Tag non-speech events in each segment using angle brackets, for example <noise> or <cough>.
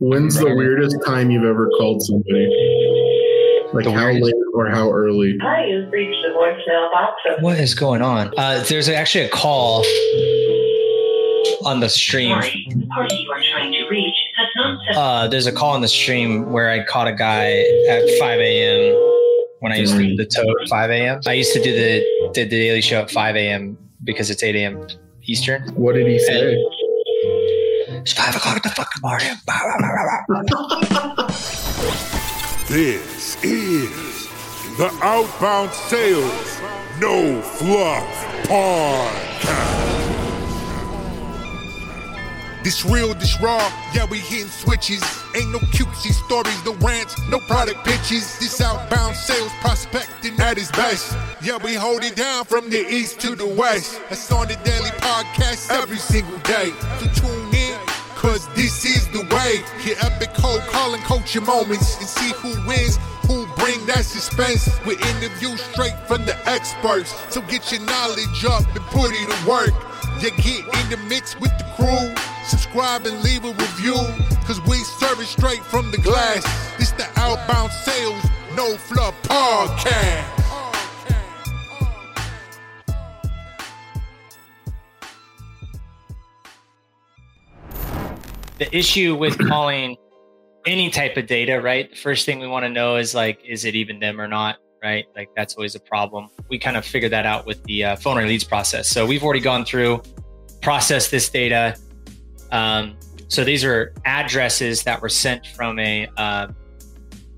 When's the weirdest time you've ever called somebody? Like The how weirdest- late or how early? Hi, you've reached the voicemail box of What is going on? Uh, there's actually a call on the stream. Sorry, the party you are trying to reach has not set Uh, there's a call on the stream where I caught a guy at 5 a.m. when I used to do the tote at 5 a.m. I used to do the did the daily show at 5 a.m. because it's 8 a.m. Eastern. What did he say? It's five o'clock in the fucking morning. This is the Outbound Sales No Fluff Podcast. This real, this raw, yeah, we hitting switches. Ain't no cutesy stories, no rants, no product pitches. This outbound sales prospecting at its best. Yeah, we hold it down from the east to the west. That's on the daily podcast every single day. So tune cause this is the way. Get epic cold calling coaching moments and see who wins, who bring that suspense. With interviews straight from the experts. So get your knowledge up and put it to work. You get in the mix with the crew. Subscribe and leave a review. Cause we serve it straight from the glass. It's the Outbound Sales No Fluff Podcast. The issue with <clears throat> calling any type of data, right? The first thing we want to know is like, is it even them or not? Right? Like that's always a problem. We kind of figured that out with the uh, phone or leads process. So we've already gone through, processed this data. Um, so these are addresses that were sent from a. Uh,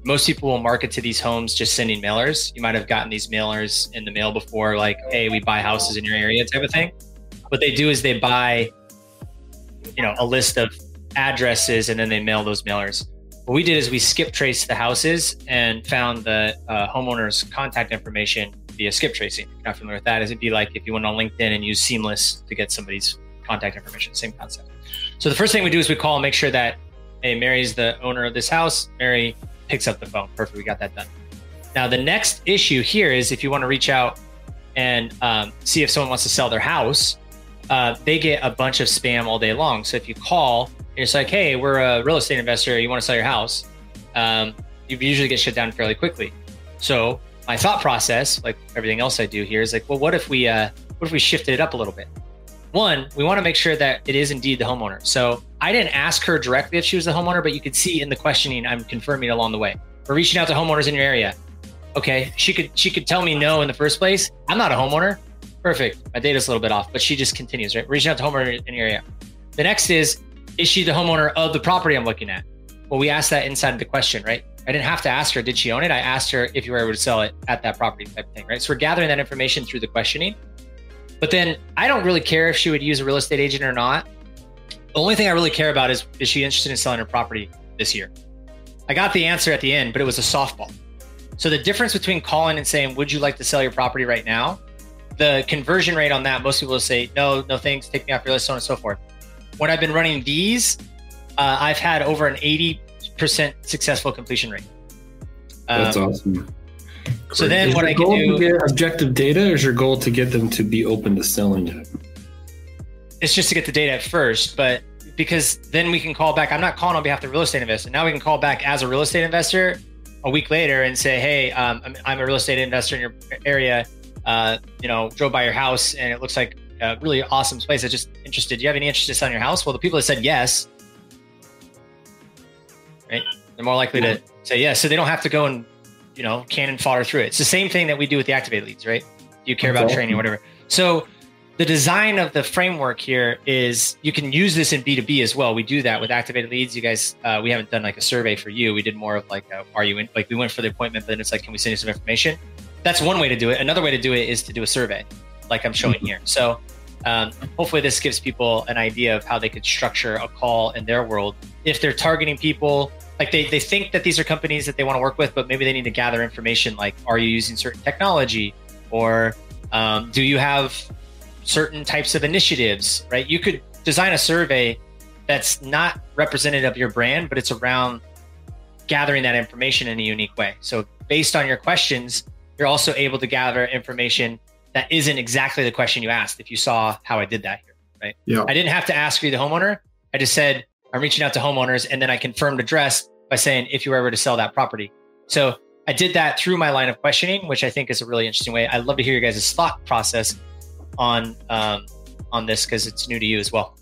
most people will market to these homes just sending mailers. You might have gotten these mailers in the mail before, like, "Hey, we buy houses in your area," type of thing. What they do is they buy, you know, a list of addresses and then they mail those mailers. What we did is we skip traced the houses and found the uh, homeowner's contact information via skip tracing. If you're not familiar with that, is it'd be like if you went on LinkedIn and use Seamless to get somebody's contact information, same concept. So the first thing we do is we call and make sure that, hey, Mary's the owner of this house. Mary picks up the phone. Perfect, we got that done. Now the next issue here is if you want to reach out and um, see if someone wants to sell their house, uh, they get a bunch of spam all day long. So if you call it's like, hey, we're a real estate investor. You want to sell your house? Um, you usually get shut down fairly quickly. So my thought process, like everything else I do here, is like, well, what if we, uh, what if we shifted it up a little bit? One, we want to make sure that it is indeed the homeowner. So I didn't ask her directly if she was the homeowner, but you could see in the questioning, I'm confirming along the way. We're reaching out to homeowners in your area. Okay, she could she could tell me no in the first place. I'm not a homeowner. Perfect. My data's a little bit off, but she just continues, right? Reaching out to homeowner in your area. The next is, is she the homeowner of the property I'm looking at? Well, we asked that inside of the question, right? I didn't have to ask her, did she own it? I asked her if you were able to sell it at that property type thing, right? So we're gathering that information through the questioning. But then I don't really care if she would use a real estate agent or not. The only thing I really care about is is she interested in selling her property this year? I got the answer at the end, but it was a softball. So the difference between calling and saying, "Would you like to sell your property right now?" The conversion rate on that, most people will say, "No, no thanks, take me off your list," so on and so forth. When I've been running these, uh, I've had over an eighty percent successful completion rate. That's Um, awesome. So then, Is what I can do to get objective data, or is your goal to get them to be open to selling it? it's just to get the data at first, but because then we can call back. I'm not calling on behalf of the real estate investor. Now we can call back as a real estate investor a week later and say, "Hey, um, I'm, I'm a real estate investor in your area. Uh, you know, drove by your house and it looks like a really awesome place. I'm just interested. Do you have any interest in selling your house?" Well, the people that said yes, right? They're more likely to say yes, so they don't have to go and you know cannon fodder through it. It's the same thing that we do with the activate leads, right? Do you care about training, or whatever. So the design of the framework here is you can use this in B2B as well. We do that with activated leads. You guys, uh, we haven't done like a survey for you. We did more of like, a, are you in? Like we went for the appointment, but then it's like, can we send you some information? That's one way to do it. Another way to do it is to do a survey, like I'm showing here. So um, hopefully this gives people an idea of how they could structure a call in their world if they're targeting people. Like they, they think that these are companies that they want to work with, but maybe they need to gather information like, are you using certain technology? Or um, do you have certain types of initiatives, right? You could design a survey that's not representative of your brand, but it's around gathering that information in a unique way. So, based on your questions, you're also able to gather information that isn't exactly the question you asked if you saw how I did that here, right? Yeah. I didn't have to ask you the homeowner. I just said, I'm reaching out to homeowners, and then I confirmed address by saying if you were ever to sell that property. So I did that through my line of questioning, which I think is a really interesting way. I'd love to hear your guys' thought process on um, on this because it's new to you as well.